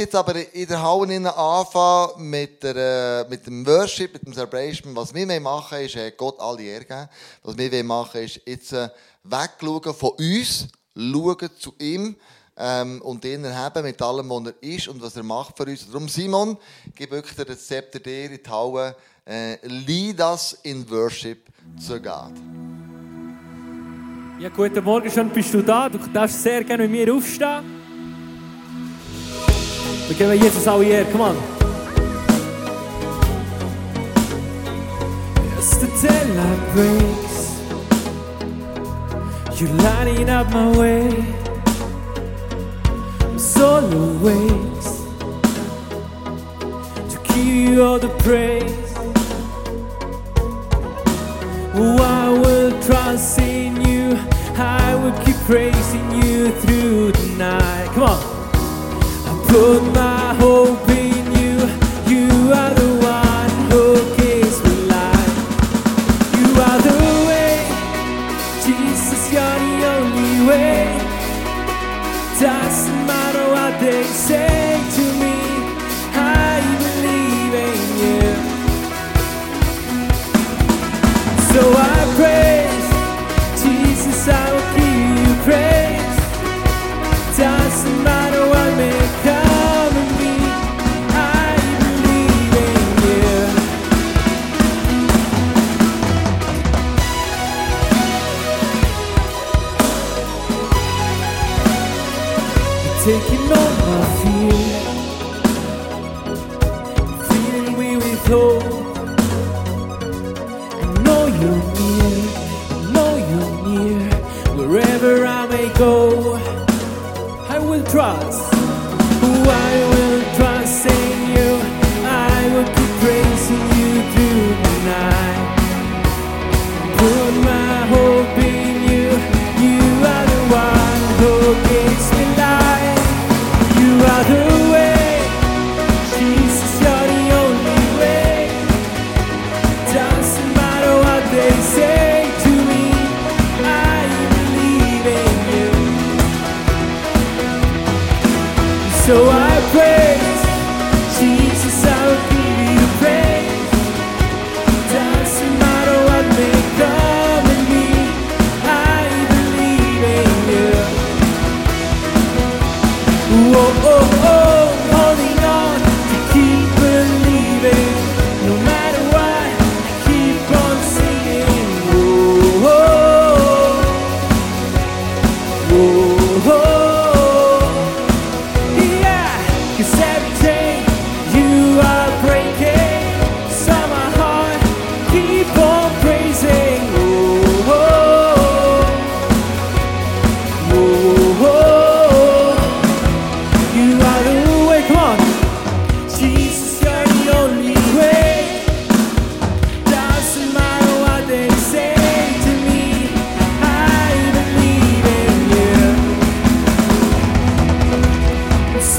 möchte jetzt aber in der Halle anfangen mit, der, äh, mit dem Worship, mit dem Celebration. Was wir machen ist äh, Gott alle Ehre geben. Was wir machen ist jetzt äh, wegschauen von uns, schauen zu ihm ähm, und ihn erheben mit allem, was er ist und was er macht für uns. Darum, Simon, gib wirklich das Zepter dir in die Halle. Äh, lead us in Worship zu Gott. Ja, guten Morgen, schön bist du da. Du darfst sehr gerne mit mir aufstehen. Wir geben Jesus alle Ehre, come on. As the daylight breaks, you're lighting up my way. I'm so awake to give you all the praise. Oh, I will trust in you. I will keep praising you through the night. Come on. Put my hope we. I know you're near, I know you're near. Wherever I may go, I will trust.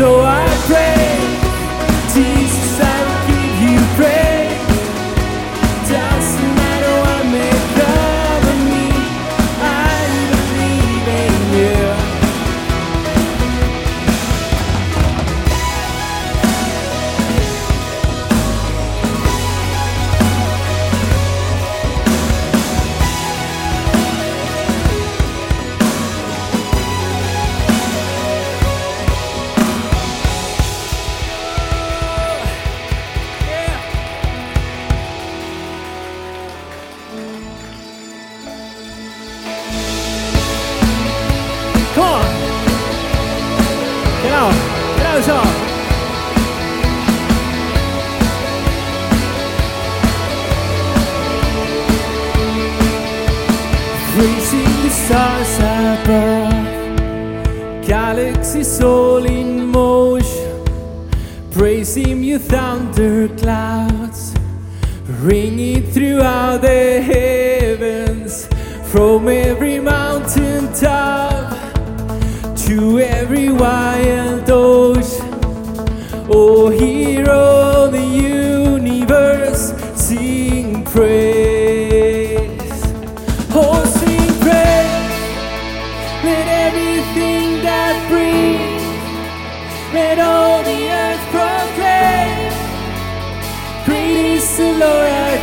So I pray, Praising the stars above, galaxies all in motion. Praise Him, you thunder clouds, ringing throughout the heavens, from every mountain top to every wild ocean. Oh, hero of the universe, sing praise.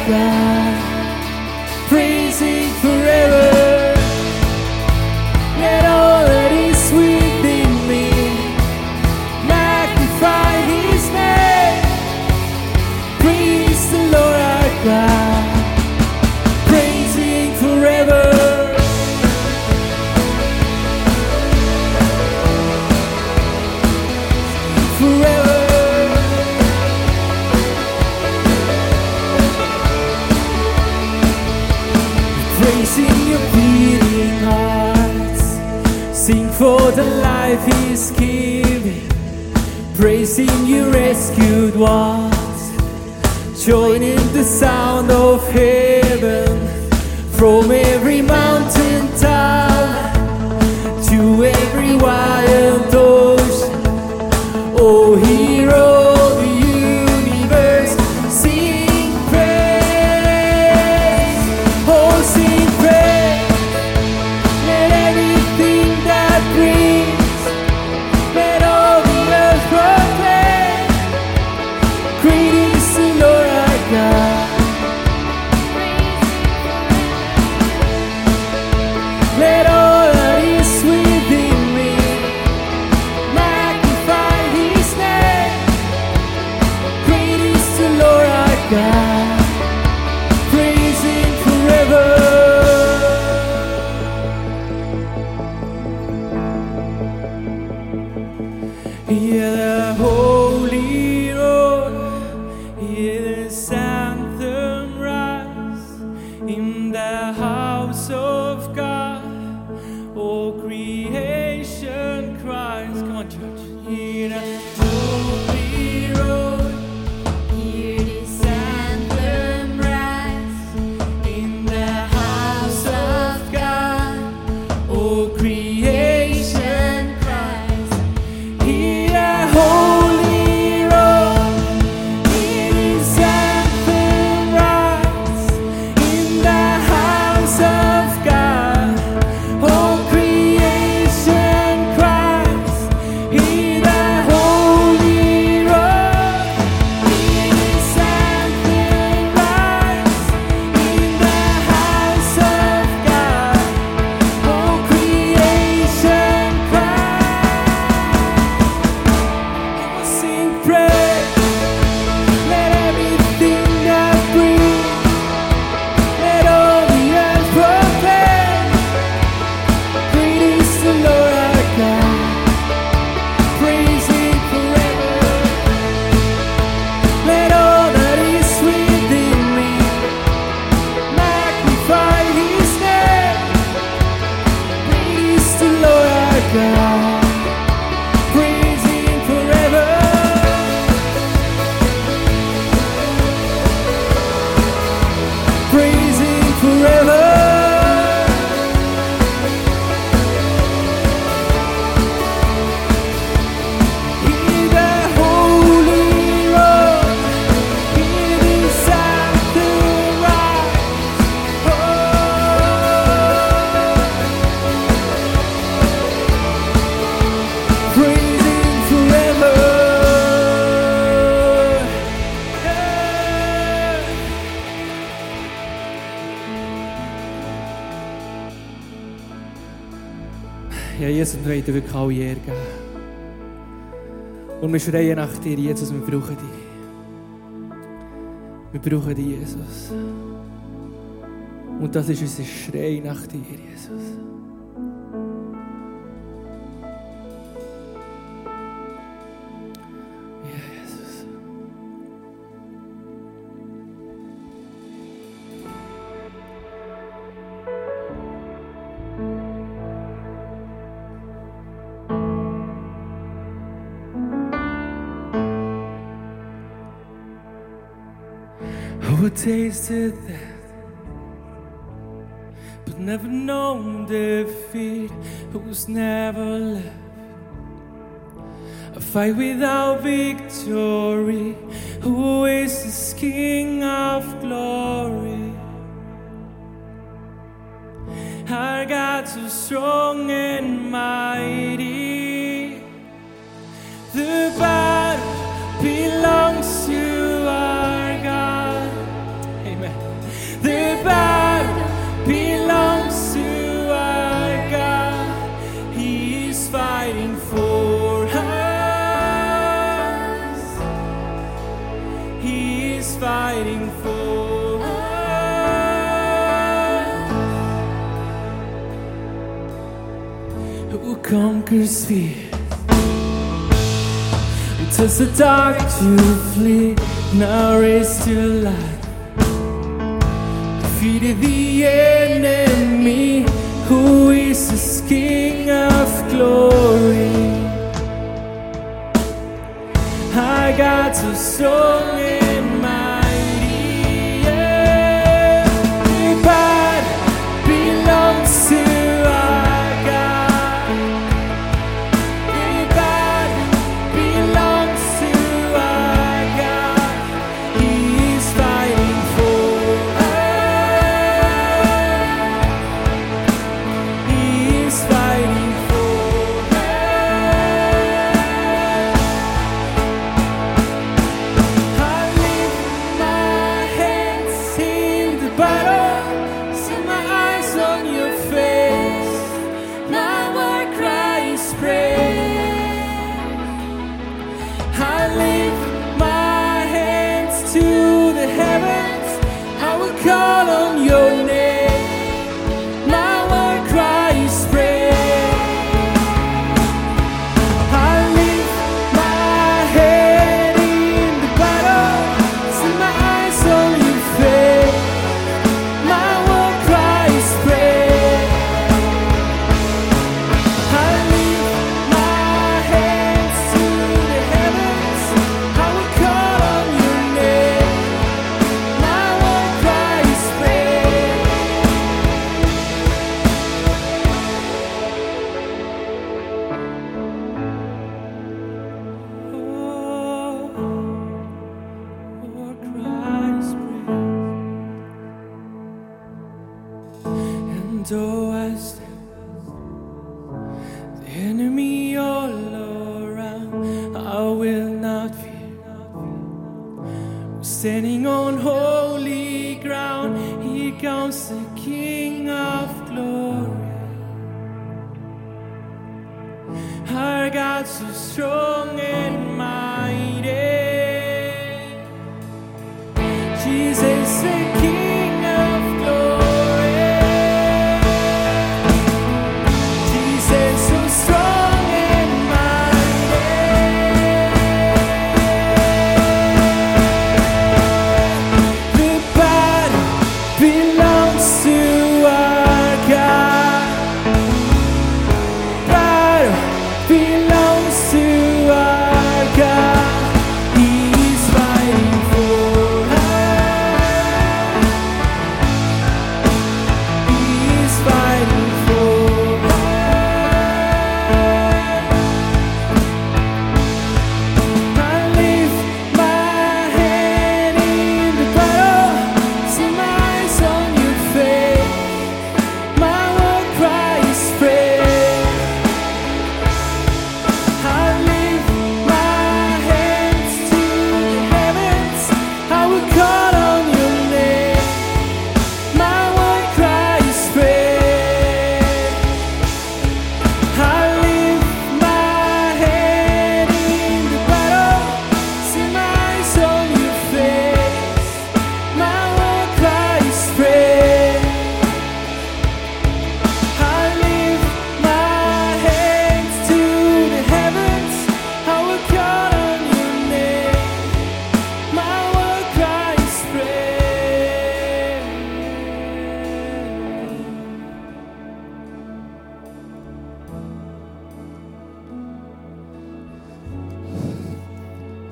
Yeah. project. Jesus, wir wollen dir wirklich alle Ehre geben. Und wir schreien nach dir, Jesus, wir brauchen dich. Wir brauchen dich, Jesus. Und das ist unser Schrei nach dir, Jesus. who tasted death but never known defeat, who was never left. A fight without victory, who is this King of glory? Our God so strong and mighty. who conquers fear. It takes the dark to flee, now race to light. Defeated the enemy, who is this King of glory. I got so strong.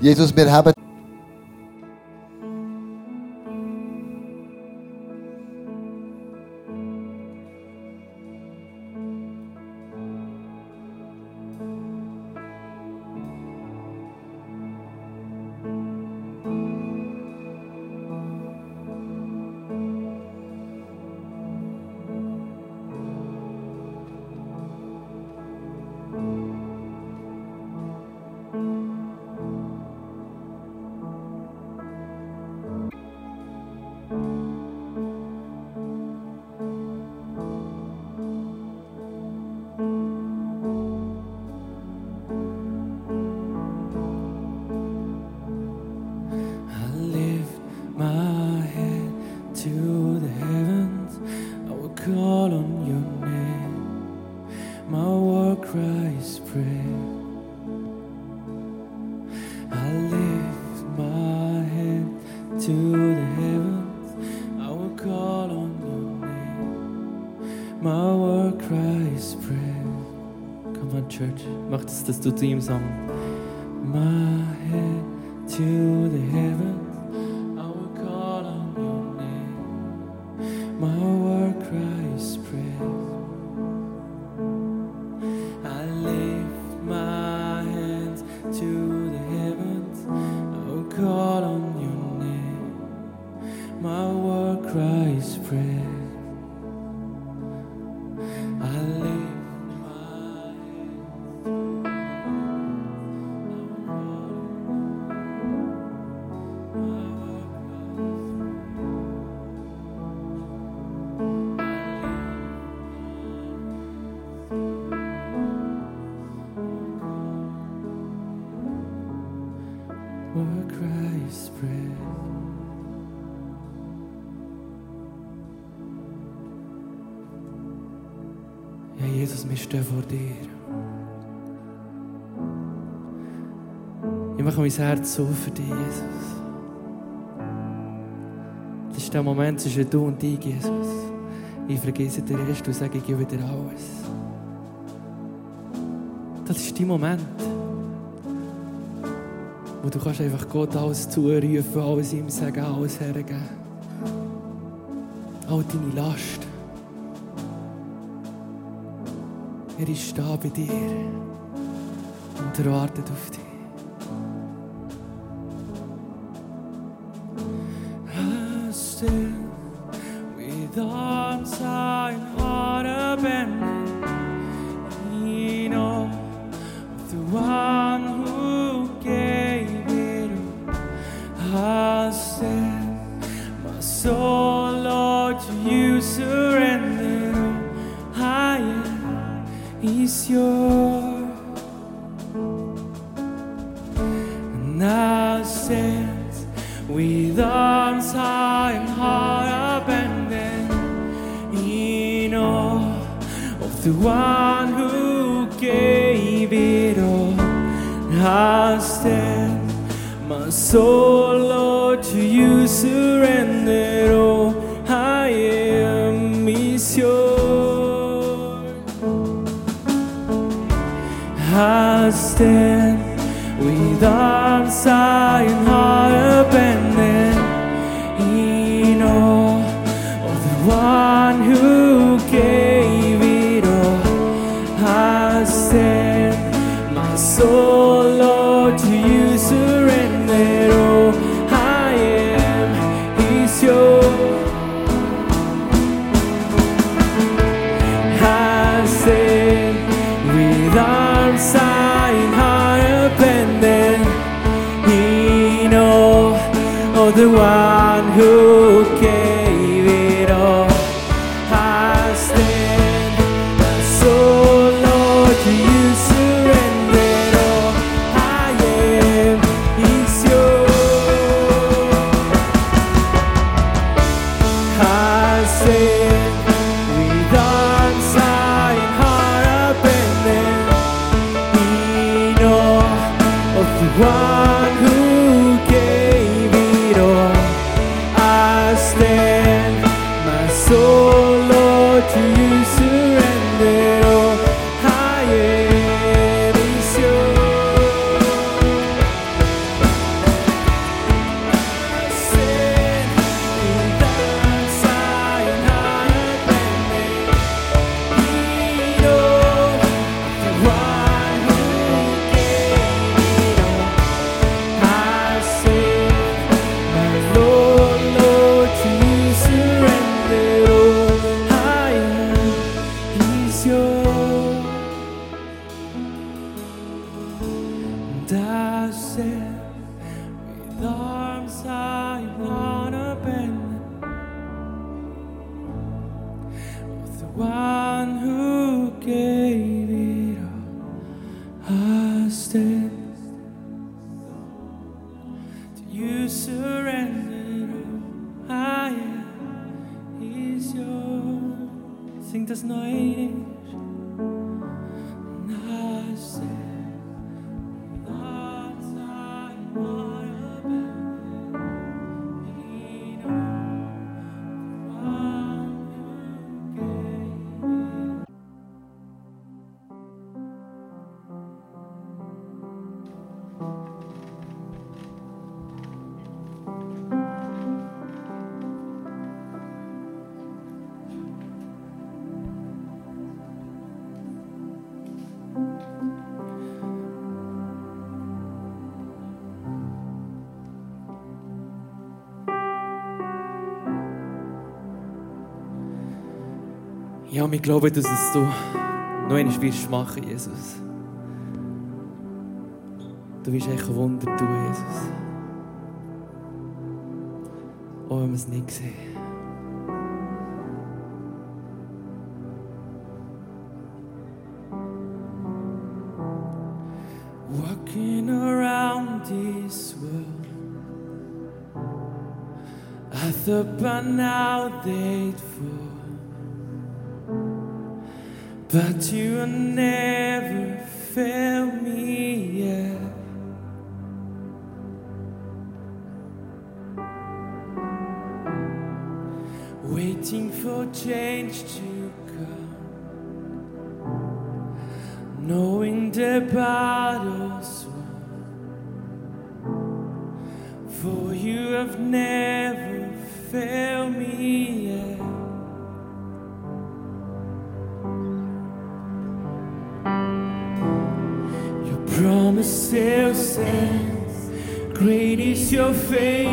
Jesus, wir haben My word cries prayer. Come on, church. Mach das, dass du zu ihm sagen. My head to the heavens. Ja, Jesus, wir stehen vor dir. Ich mache mein Herz so für dich, Jesus. Das ist der Moment zwischen du und ich, Jesus. Ich vergesse den Rest und sage, ich gebe dir alles. Das ist dein Moment, wo du kannst einfach Gott alles zurufen, alles ihm sagen, alles hergeben. All deine Last. Er ist da bei dir und er wartet auf dich. I stand with arms high is yours. And I stand with arms high and heart abandoned in awe of the one who gave it all. I stand, my soul, stand. With arms I I stand with arms abandoned of the one Ja, wir glauben, dass es du noch einmal wirst machen, Jesus. Du wirst echt ein Wunder tun, Jesus. Auch wenn wir es nicht sehen. Walking around this world, I thought by now they'd fall, you have never failed me yet. Waiting for change to come knowing the battles is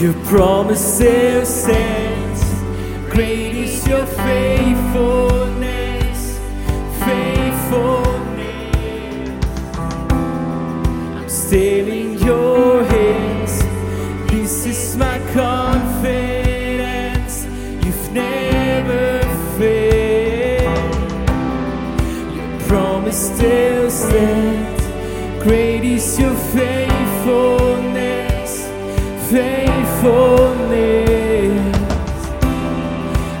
Your promise still stands. Great is your faithfulness, faithfulness. I'm still in your hands. This is my confidence. You've never failed. Your promise still stands. Great is your faithfulness, faithfulness.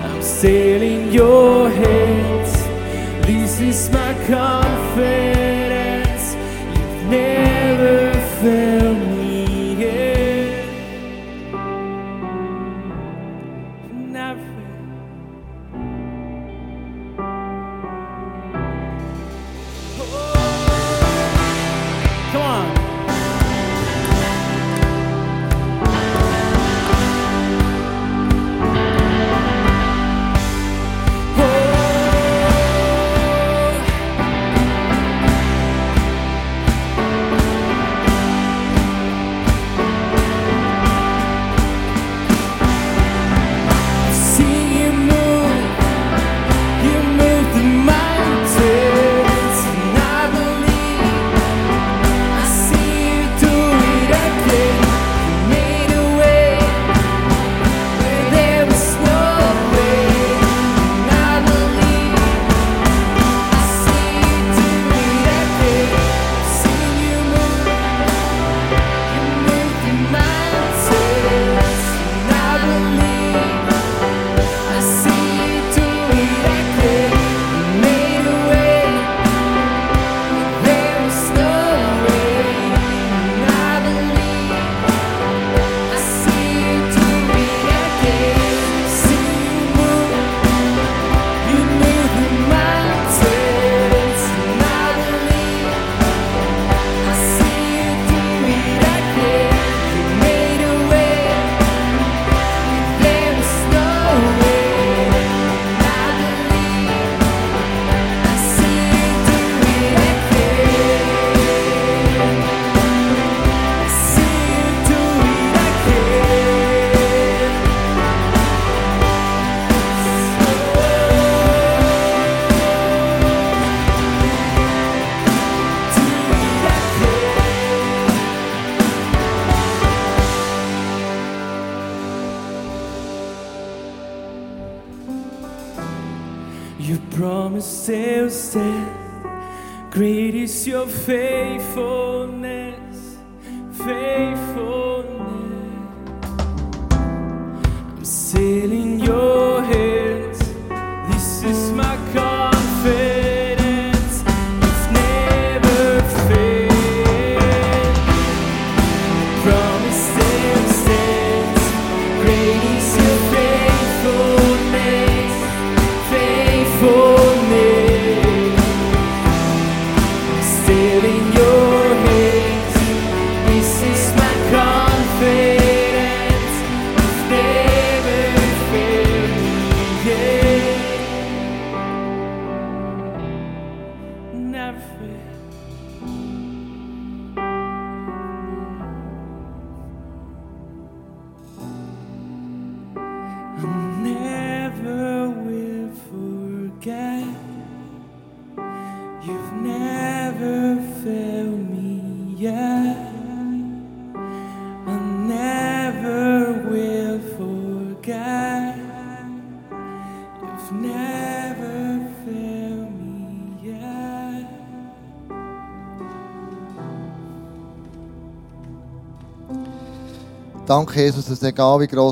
I'm sailing your hands. This is my confidence. Great is Danke, Jesus, dass egal wie groß